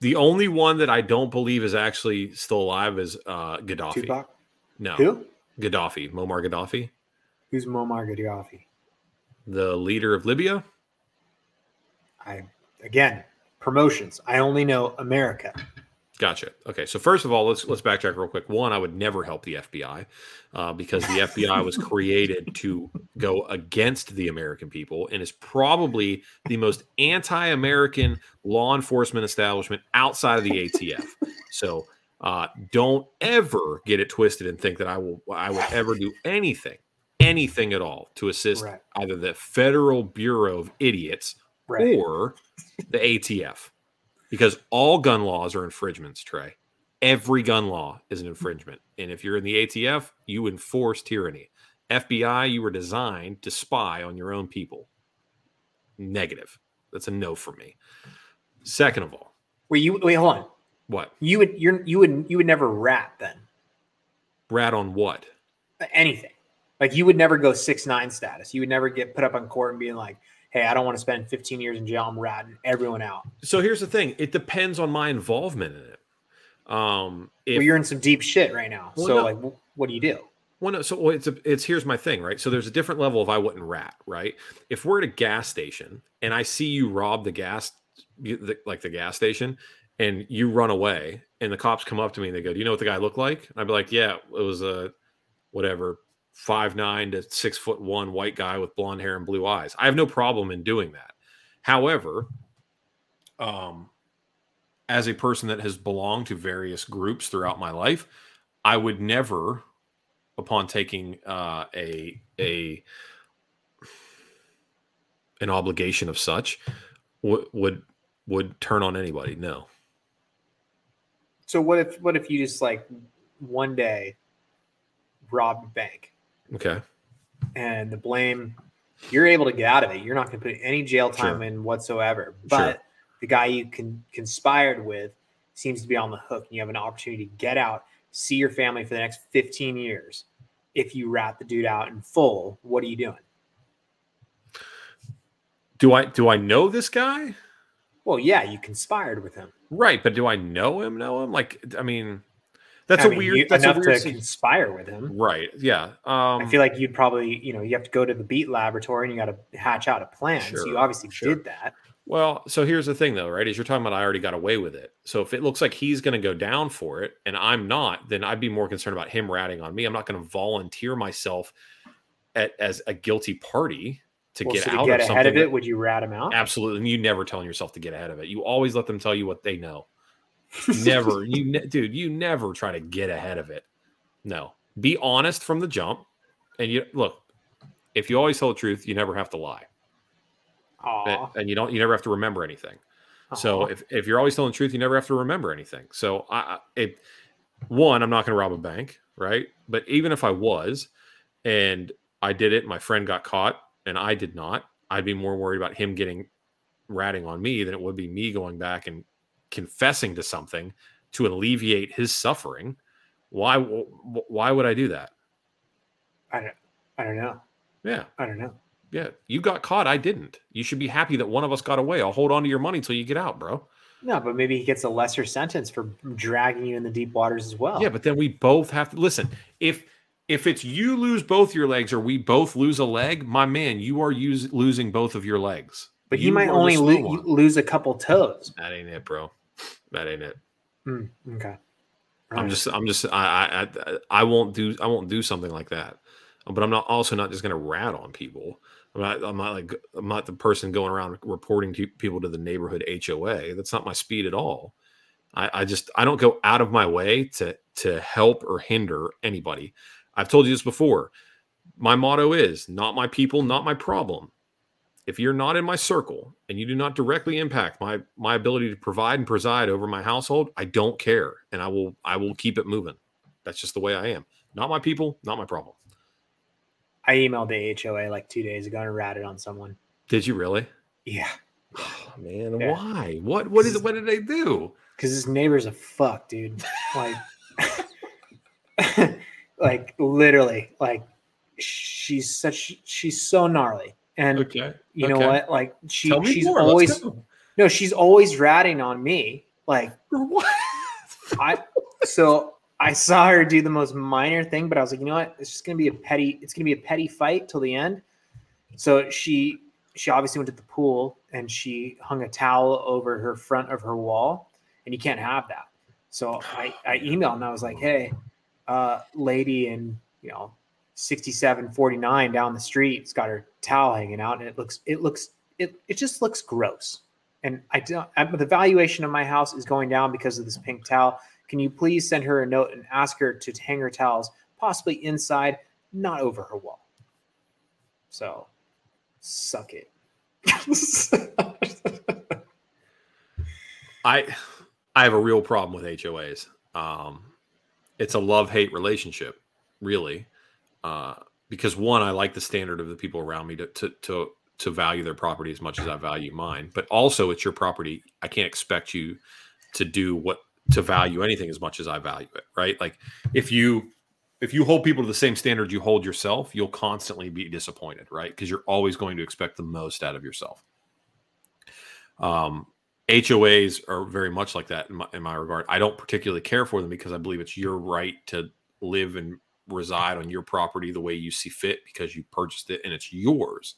the only one that I don't believe is actually still alive is uh Gaddafi. Tupac? No. Who? Gaddafi, Muammar Gaddafi, Who's Muammar Gaddafi? the leader of Libya. I again promotions. I only know America. Gotcha. Okay, so first of all, let's let's backtrack real quick. One, I would never help the FBI uh, because the FBI was created to go against the American people and is probably the most anti-American law enforcement establishment outside of the ATF. So uh, don't ever get it twisted and think that I will I will ever do anything, anything at all to assist Right. either the Federal Bureau of Idiots Right. or the ATF because all gun laws are infringements, Trey. Every gun law is an infringement. And if you're in the ATF, you enforce tyranny. FBI, you were designed to spy on your own people. Negative. That's a no for me. Second of all, Wait, you wait, hold on. What You would you're you would you would never rat then rat on what? anything. Like you would never go six nine status. You would never get put up on court and being like, "Hey, I don't want to spend 15 years in jail. I'm ratting everyone out." So here's the thing: it depends on my involvement in it. Um, if well, you're in some deep shit right now. Well, so no. like, what do you do? Well, no, so well, it's a, it's here's my thing, right? So there's a different level of I wouldn't rat, right? If we're at a gas station and I see you rob the gas, the, like the gas station, and you run away, and the cops come up to me and they go, "Do you know what the guy looked like?" And I'd be like, "Yeah, it was a whatever five nine to six foot one white guy with blonde hair and blue eyes." I have no problem in doing that. However, um, as a person that has belonged to various groups throughout my life, I would never upon taking uh, a a an obligation of such would would would turn on anybody. No, So what if what if you just like one day robbed a bank okay, and the blame you're able to get out of it. You're not going to put any jail time Sure. in whatsoever. But the guy you con- conspired with seems to be on the hook. And you have an opportunity to get out, see your family for the next 15 years. If you rat the dude out in full, what are you doing? do I do I know this guy? Well, yeah, you conspired with him. Right, but do I know him? Know him? Like, I mean, that's I a mean, weird. you- that's enough a weird. to si- conspire with him. right. Yeah. Um, I feel like you'd probably, you know, you have to go to the beat laboratory and you got to hatch out a plan. so you obviously sure. did that. Well, so here's the thing, though, right? Is you're talking about I already got away with it. So if it looks like he's going to go down for it and I'm not, then I'd be more concerned about him ratting on me. I'm not going to volunteer myself at, as a guilty party to Well, get so out get of something. ahead of that- it, would you rat him out? absolutely. And you never telling yourself to get ahead of it. You always let them tell you what they know. Never, you, ne- dude, you never try to get ahead of it. No, be honest from the jump. And you look, if you always tell the truth, you never have to lie. And- and you don't, you never have to remember anything. So if, if you're always telling the truth, you never have to remember anything. So I, I it, one, I'm not going to rob a bank, right? But even if I was, and I did it, my friend got caught, and I did not, I'd be more worried about him getting ratting on me than it would be me going back and confessing to something to alleviate his suffering. Why? Why would I do that? I don't, I don't know. Yeah, I don't know. yeah. You got caught. I didn't. You should be happy that one of us got away. I'll hold on to your money until you get out, bro. No, but maybe he gets a lesser sentence for dragging you in the deep waters as well. Yeah, but then we both have to listen. If if it's you lose both your legs or we both lose a leg, my man, you are use, losing both of your legs. but he You might only lo- lose a couple toes. That ain't it, bro. That ain't it. Hmm, okay. I'm just, I'm just, I, I, I, I won't do, I won't do something like that. But I'm not also not just going to rat on people. I'm not, I'm not like, I'm not the person going around reporting to people to the neighborhood HOA. That's not my speed at all. I, I just, I don't go out of my way to, to help or hinder anybody. I've told you this before. My motto is not my people, not my problem. If you're not in my circle and you do not directly impact my my ability to provide and preside over my household, I don't care and I will I will keep it moving. That's just the way I am. Not my people, not my problem. I emailed the HOA like two days ago and ratted on someone. Did you really? Yeah. Oh, man, Yeah. why? What what is what did they do? Because his neighbor's a fuck, dude. Like, like literally, like she's such she's so gnarly. And Okay. you know okay. what? Like she she's more. always no, she's always ratting on me. Like What? I so I saw her do the most minor thing, but I was like, you know what? It's just gonna be a petty. It's gonna be a petty fight till the end. So she she obviously went to the pool and she hung a towel over her front of her wall, and you can't have that. So I I emailed and I was like, hey, uh, lady in you know 6749 down the street, It's got her towel hanging out, and it looks it looks it it just looks gross. And I don't. I, the valuation of my house is going down because of this pink towel. Can you please send her a note and ask her to hang her towels possibly inside, not over her wall? So, suck it. I I have a real problem with HOAs. Um, it's a love hate relationship, really, uh, because one, I like the standard of the people around me to, to to to value their property as much as I value mine, but also it's your property. I can't expect you to do what to value anything as much as I value it, right? Like if you if you hold people to the same standard you hold yourself, you'll constantly be disappointed, right? Because you're always going to expect the most out of yourself. Um, HOAs are very much like that in my, in my regard. I don't particularly care for them because I believe it's your right to live and reside on your property the way you see fit because you purchased it and it's yours.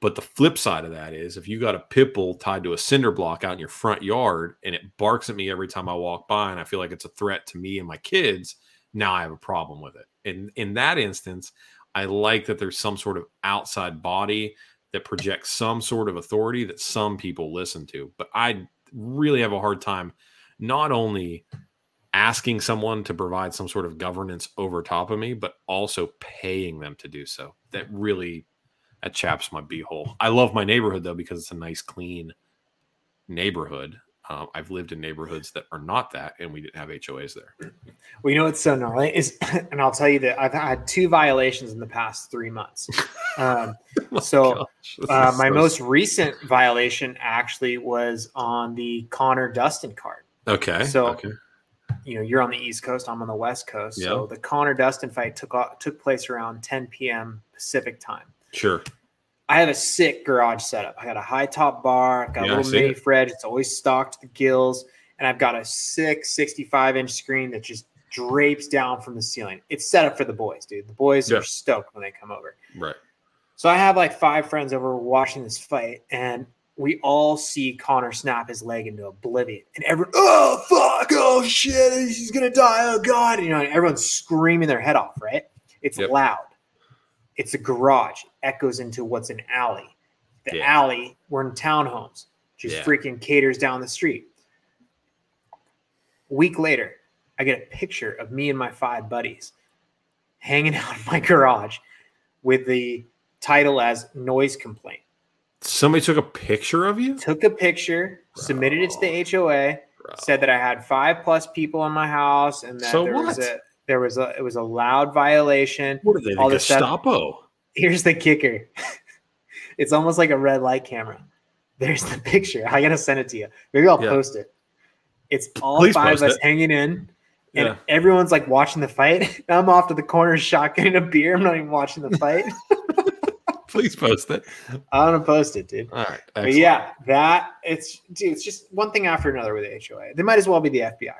But the flip side of that is if you got a pit bull tied to a cinder block out in your front yard and it barks at me every time I walk by and I feel like it's a threat to me and my kids, now I have a problem with it. And in that instance, I like that there's some sort of outside body that projects some sort of authority that some people listen to. But I really have a hard time not only asking someone to provide some sort of governance over top of me, but also paying them to do so. That really that chaps my beehole. I love my neighborhood though because it's a nice, clean neighborhood. Um, I've lived in neighborhoods that are not that, and we didn't have HOAs there. Well, you know what's so gnarly is, and I'll tell you that I've had two violations in the past three months. Um, Oh so gosh, uh, my so- most recent violation actually was on the Conor Dustin card. okay. so- okay. You know, you're on the East Coast, I'm on the West Coast. So the Conor Dustin fight took o- took place around 10 p.m. Pacific time. Sure. I have a sick garage setup. I got a high top bar. I've got Yeah, a little mini fridge. It's always stocked to the gills. And I've got a sick 65 inch screen that just drapes down from the ceiling. It's set up for the boys, dude. The boys Yeah. are stoked when they come over. Right. So I have like five friends over watching this fight, and we all see Conor snap his leg into oblivion. And everyone, oh, fuck, oh, shit, he's to die. Oh, God. You know, and everyone's screaming their head off, right? It's Yep. loud. It's a garage, echoes into what's an alley. The Yeah. alley, we're in townhomes, just Yeah. freaking caters down the street. A week later, I get a picture of me and my five buddies hanging out in my garage with the title as noise complaint. Somebody took a picture of you. Took a picture, submitted it to the HOA, Bro. said that I had five plus people in my house, and that So there was what? a there was a it was a loud violation. What are they? The all this stuff- Here's the kicker: it's almost like a red light camera. There's the picture. I gotta send it to you. Maybe I'll Yeah. post it. It's all Please five of us it. hanging in, and Yeah. everyone's like watching the fight. I'm off to the corner shotgunning a beer. I'm not even watching the fight. Please post it. I'm gonna post it, dude. All right. But yeah, that it's dude, it's just one thing after another with the HOA. They might as well be the FBI, now.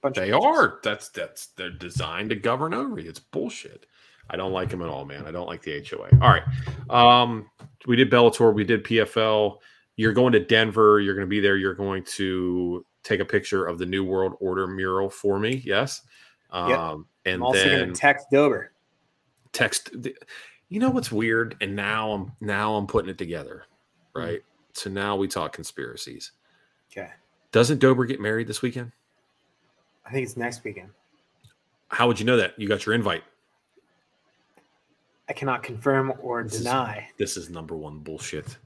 Bunch They are. That's that's they're designed to govern over you. It's bullshit. I don't like them at all, man. I don't like the HOA. All right. Um, we did Bellator, we did PFL. You're going to Denver. You're going to be there. You're going to take a picture of the New World Order mural for me. Yes. Um, Yep. and I'm also then gonna text Dober. text. You know what's weird? And now I'm now I'm putting it together, right? So now we talk conspiracies. Okay. Doesn't Dober get married this weekend? I think it's next weekend. How would you know that? You got your invite. I cannot confirm or This is- deny. This is number one bullshit.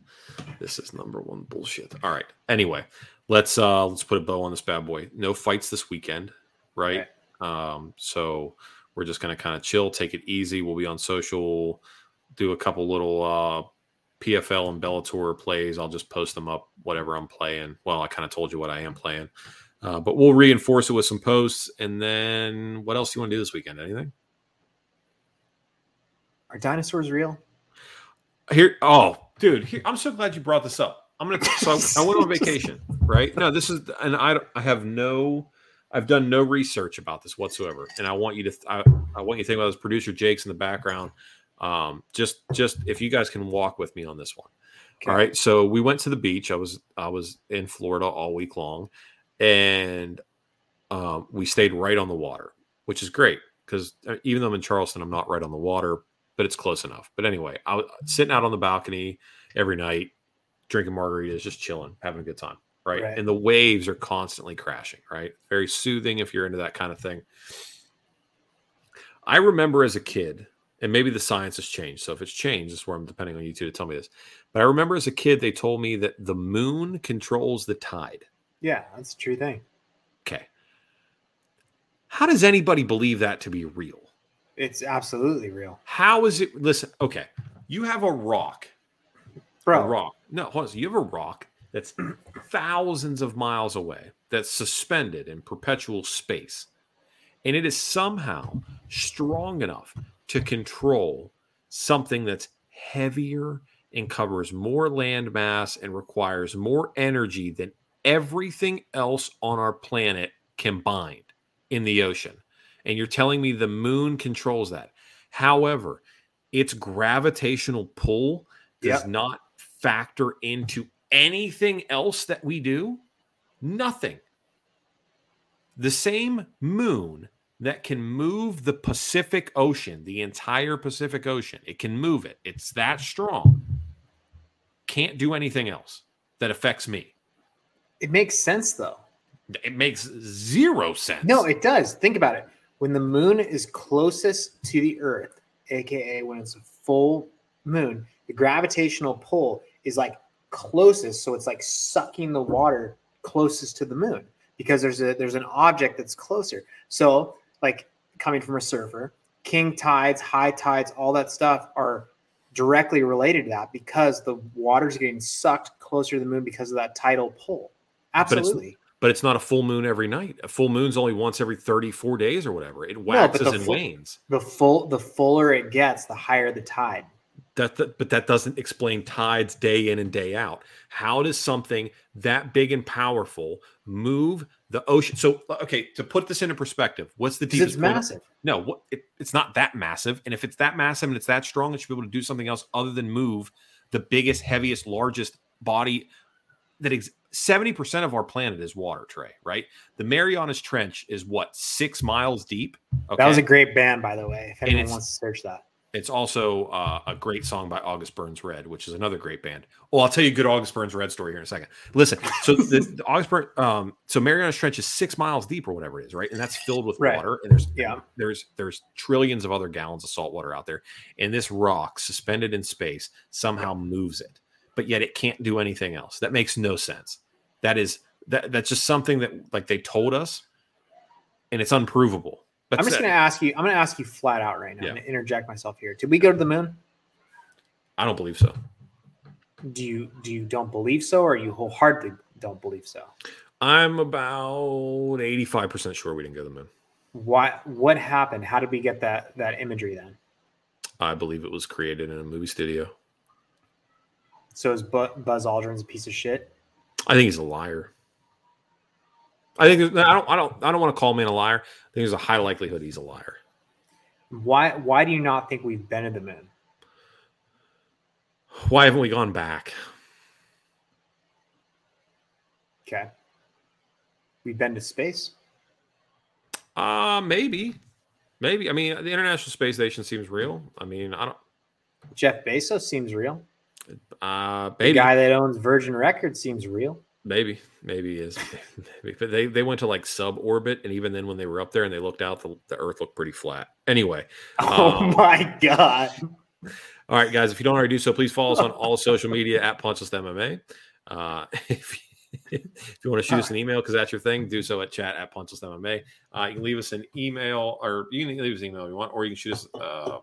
This is number one bullshit. All right. Anyway, let's uh let's put a bow on this bad boy. No fights this weekend, right? Um, so we're just gonna kind of chill, take it easy. We'll be on social, do a couple little uh PFL and Bellator plays. I'll just post them up, whatever I'm playing. Well, I kind of told you what I am playing. Uh, but we'll reinforce it with some posts. And then what else do you want to do this weekend? Anything? Are dinosaurs real? Here, oh, dude, here, I'm so glad you brought this up. I'm gonna. So I went on vacation, right? No, this is, and I, I have no, I've done no research about this whatsoever, and I want you to, I, I want you to think about this. Producer Jake's in the background. Um, just, just if you guys can walk with me on this one. All right. So we went to the beach. I was, I was in Florida all week long, and um, we stayed right on the water, which is great because even though I'm in Charleston, I'm not right on the water, but it's close enough. But anyway, I was sitting out on the balcony every night, drinking margaritas, just chilling, having a good time. Right? Right. And the waves are constantly crashing. Right. Very soothing if you're into that kind of thing. I remember as a kid, and maybe the science has changed. So if it's changed, that's where I'm depending on you two to tell me this. But I remember as a kid, they told me that the moon controls the tide. Yeah, that's a true thing. Okay. How does anybody believe that to be real? It's absolutely real, How is it? Listen, okay. You have a rock. A bro. rock. No, hold on. So You have a rock that's thousands of miles away, that's suspended in perpetual space. And it is somehow strong enough to control something that's heavier and covers more land mass and requires more energy than everything else on our planet combined in the ocean. And you're telling me the moon controls that. However, its gravitational pull does Yep. not factor into anything else that we do. Nothing. The same moon that can move the Pacific Ocean, the entire Pacific Ocean, it can move it. It's that strong. Can't do anything else that affects me. It makes sense though. It makes zero sense. No, it does. Think about it. When the moon is closest to the Earth, aka when it's a full moon, the gravitational pull is like closest, so it's like sucking the water closest to the moon because there's a there's an object that's closer. So, like coming from a surfer, king tides, high tides, all that stuff are directly related to that because the water's getting sucked closer to the moon because of that tidal pull. Absolutely. but it's not a full moon every night. A full moon's only once every 34 days or whatever. It waxes the and full- wanes. the full the fuller it gets, the higher the tide. That, that but that doesn't explain tides day in and day out. How does something that big and powerful move the ocean? So okay, to put this into perspective, what's the deepest it's of- massive. No, what, it, it's not that massive. And if it's that massive and it's that strong, it should be able to do something else other than move the biggest, heaviest, largest body that ex- 70% of our planet is water, Trey, right? The Marianas Trench is what, six miles deep? Okay. That was a great band, by the way. If anyone wants to search that. It's also uh, a great song by August Burns Red, which is another great band. Well, I'll tell you a good August Burns Red story here in a second. Listen, so the, the August Burns, um, so Marianas Trench is six miles deep or whatever it is, right? And that's filled with Right. water. And there's Yeah. there's there's trillions of other gallons of salt water out there, and this rock suspended in space somehow moves it, but yet it can't do anything else. That makes no sense. That is that that's just something that like they told us, and it's unprovable. I'm just going to ask you. I'm going to ask you flat out right now. Yeah. I'm going to interject myself here. Did we go to the moon? I don't believe so. Do you do you don't believe so, or you wholeheartedly don't believe so? I'm about 85% sure we didn't go to the moon. What what happened? How did we get that that imagery then? I believe it was created in a movie studio. So is Bu- Buzz Aldrin's a piece of shit? I think he's a liar. I think I don't I don't I don't want to call me a liar. I think there's a high likelihood he's a liar. Why why do you not think we've been to the moon? Why haven't we gone back? Okay. We've been to space. Uh maybe. Maybe. I mean, the International Space Station seems real. I mean, I don't Jeff Bezos seems real. uh The guy that owns Virgin Records seems real. Maybe maybe is maybe. But they they went to like sub orbit, and even then when they were up there and they looked out the, the earth looked pretty flat. Anyway, Oh Um, my god. All right, guys. If you don't already do so, please follow us on all social media at Punchless MMA. Uh, if, you, if you want to shoot us an email because that's your thing, do so at chat at Punchless MMA. Uh, you can leave us an email, or you can leave us an email if you want, or you can shoot us, uh,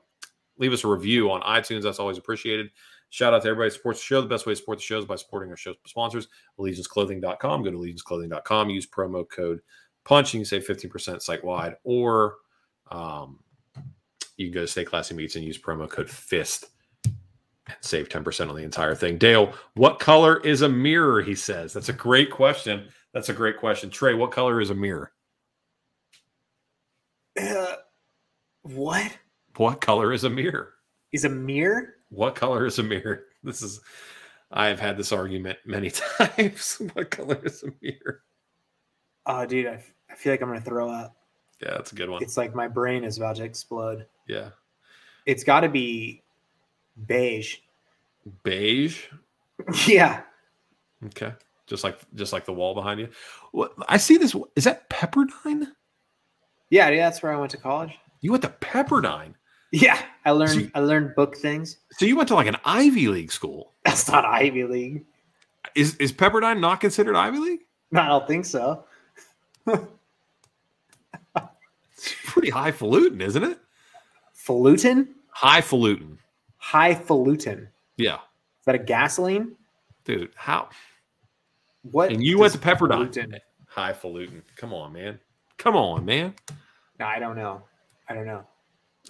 leave us a review on iTunes. That's always appreciated. Shout out to everybody who supports the show. The best way to support the show is by supporting our show sponsors, allegianceclothing.com. Go to allegianceclothing.com, use promo code PUNCH. and You save 15% site wide, or um, you can go to Stay Classy Meats and use promo code FIST and save 10% on the entire thing. Dale, what color is a mirror? He says. That's a great question. That's a great question. Trey, what color is a mirror? Uh, what What color is a mirror? is a mirror? What color is a mirror? This is, I've had this argument many times. what color is a mirror? Oh, dude, I, f- I feel like I'm gonna throw up. Yeah, that's a good one. It's like my brain is about to explode. Yeah. It's got to be beige. Beige. yeah, Okay. Just like just like the wall behind you. What I see this is that Pepperdine? yeah, yeah. That's where I went to college. You went to Pepperdine. Yeah, I learned See- I learned book things. So you went to like an Ivy League school. That's not Ivy League. Is is Pepperdine not considered Ivy League? No, I don't think so. It's pretty highfalutin, isn't it? Falutin, Highfalutin. highfalutin. Yeah. Is that a gasoline? Dude, how What? And you went to Pepperdine. Luton- Highfalutin. Come on, man. Come on, man. No, I don't know. I don't know.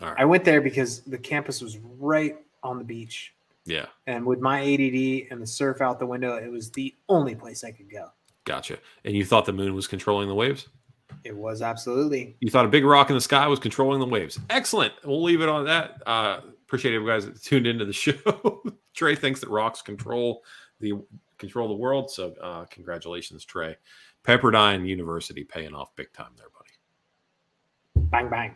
Right. I went there because the campus was right on the beach, yeah, and with my ADD and the surf out the window, it was the only place I could go. gotcha. And you thought the moon was controlling the waves? It was absolutely. You thought a big rock in the sky was controlling the waves. Excellent. We'll leave it on that. Uh, appreciate you guys that tuned into the show. Trey thinks that rocks control the control the world. So uh, congratulations, Trey. Pepperdine University paying off big time there, buddy. Bang bang.